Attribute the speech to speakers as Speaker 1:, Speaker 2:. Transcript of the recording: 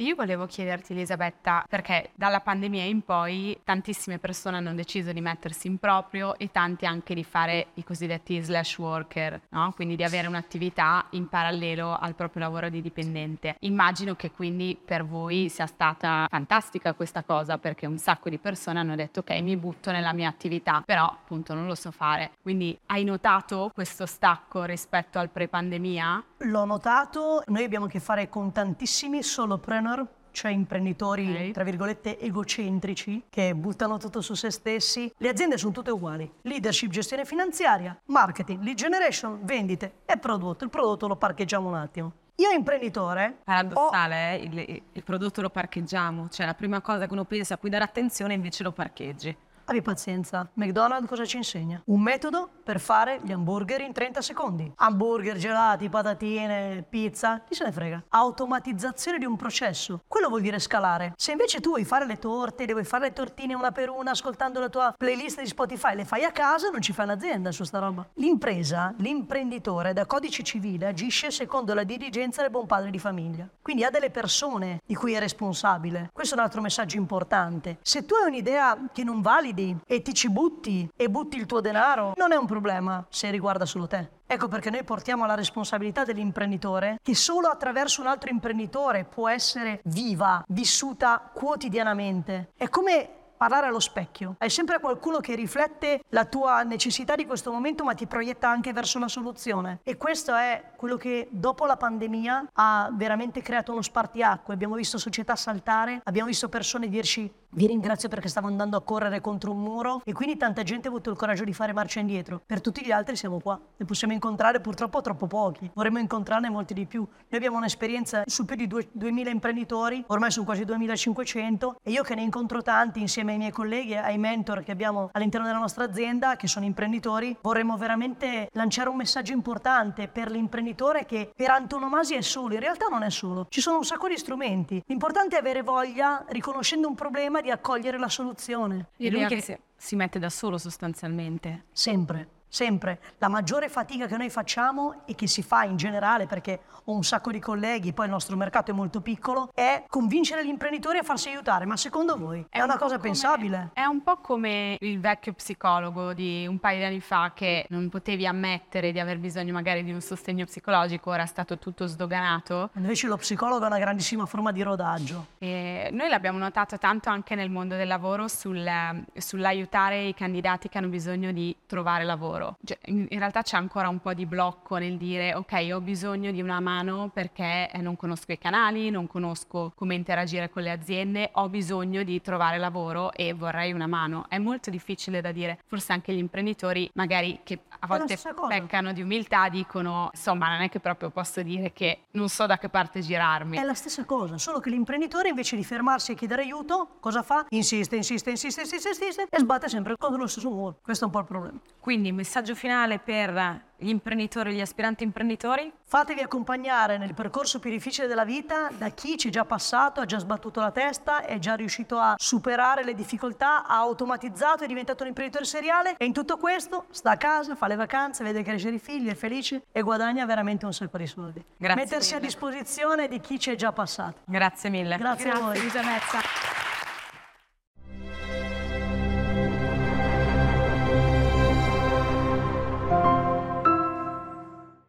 Speaker 1: Io volevo chiederti Elisabetta, perché dalla pandemia in poi tantissime persone hanno deciso di mettersi in proprio e tanti anche di fare i cosiddetti slash worker, no? quindi di avere un'attività in parallelo al proprio lavoro di dipendente. Immagino che quindi per voi sia stata fantastica questa cosa perché un sacco di persone hanno detto ok mi butto nella mia attività, però appunto non lo so fare. Quindi hai notato questo stacco rispetto al pre-pandemia?
Speaker 2: L'ho notato, noi abbiamo a che fare con tantissimi solopreneur cioè imprenditori, okay. tra virgolette, egocentrici che buttano tutto su se stessi. Le aziende sono tutte uguali. Leadership, gestione finanziaria, marketing, lead generation, vendite e prodotto. Il prodotto lo parcheggiamo un attimo. Io imprenditore.
Speaker 3: Paradossale, ho... eh? il, il, prodotto lo parcheggiamo, cioè la prima cosa che uno pensa a cui dare attenzione invece lo parcheggi.
Speaker 2: Abbi pazienza. McDonald's cosa ci insegna? Un metodo per fare gli hamburger in 30 secondi. Hamburger, gelati, patatine, pizza, chi se ne frega. Automatizzazione di un processo. Quello vuol dire scalare. Se invece tu vuoi fare le torte, vuoi fare le tortine una per una ascoltando la tua playlist di Spotify, le fai a casa, non ci fai un'azienda su sta roba. L'impresa, l'imprenditore da codice civile agisce secondo la dirigenza del buon padre di famiglia. Quindi ha delle persone di cui è responsabile. Questo è un altro messaggio importante. Se tu hai un'idea che non valida validi e ti ci butti e butti il tuo denaro, non è un problema se riguarda solo te. Ecco perché noi portiamo la responsabilità dell'imprenditore che solo attraverso un altro imprenditore può essere viva, vissuta quotidianamente. È come parlare allo specchio. Hai sempre qualcuno che riflette la tua necessità di questo momento, ma ti proietta anche verso la soluzione. E questo è quello che dopo la pandemia ha veramente creato uno spartiacque. Abbiamo visto società saltare, abbiamo visto persone dirci vi ringrazio perché stavo andando a correre contro un muro e quindi tanta gente ha avuto il coraggio di fare marcia indietro. Per tutti gli altri siamo qua. Ne possiamo incontrare purtroppo troppo pochi. Vorremmo incontrarne molti di più. Noi abbiamo un'esperienza su più di 2000 imprenditori, ormai sono quasi 2500 e io che ne incontro tanti insieme ai miei colleghi ai mentor che abbiamo all'interno della nostra azienda, che sono imprenditori, vorremmo veramente lanciare un messaggio importante per l'imprenditore che per antonomasia è solo. In realtà non è solo. Ci sono un sacco di strumenti. L'importante è avere voglia, riconoscendo un problema, di accogliere la soluzione.
Speaker 3: E lui che si, si mette da solo sostanzialmente.
Speaker 2: Sempre sempre. La maggiore fatica che noi facciamo e che si fa in generale, perché ho un sacco di colleghi, poi il nostro mercato è molto piccolo, è convincere gli imprenditori a farsi aiutare. Ma secondo voi è, è una cosa come, pensabile?
Speaker 1: È un po' come il vecchio psicologo di un paio di anni fa che non potevi ammettere di aver bisogno magari di un sostegno psicologico, ora è stato tutto sdoganato.
Speaker 2: Invece lo psicologo è una grandissima forma di rodaggio.
Speaker 1: E noi l'abbiamo notato tanto anche nel mondo del lavoro sul, sull'aiutare i candidati che hanno bisogno di trovare lavoro lavoro. Cioè, in, in, realtà c'è ancora un po' di blocco nel dire ok, ho bisogno di una mano perché eh, non conosco i canali, non conosco come interagire con le aziende, ho bisogno di trovare lavoro e vorrei una mano. È molto difficile da dire. Forse anche gli imprenditori, magari che a volte peccano di umiltà, dicono insomma non è che proprio posso dire che non so da che parte girarmi.
Speaker 2: È la stessa cosa, solo che l'imprenditore invece di fermarsi e chiedere aiuto, cosa fa? Insiste, insiste, insiste, insiste, insiste e sbatte sempre contro lo stesso muro. Questo è un po' il problema.
Speaker 3: Quindi messaggio finale per gli imprenditori, gli aspiranti imprenditori?
Speaker 2: Fatevi accompagnare nel percorso più difficile della vita da chi ci è già passato, ha già sbattuto la testa, è già riuscito a superare le difficoltà, ha automatizzato, è diventato un imprenditore seriale e in tutto questo sta a casa, fa le vacanze, vede crescere i figli, è felice e guadagna veramente un sacco di soldi. Grazie Mettersi mille. a disposizione di chi ci è già passato.
Speaker 3: Grazie mille.
Speaker 2: Grazie, Grazie a voi.
Speaker 1: Luisa Mezza.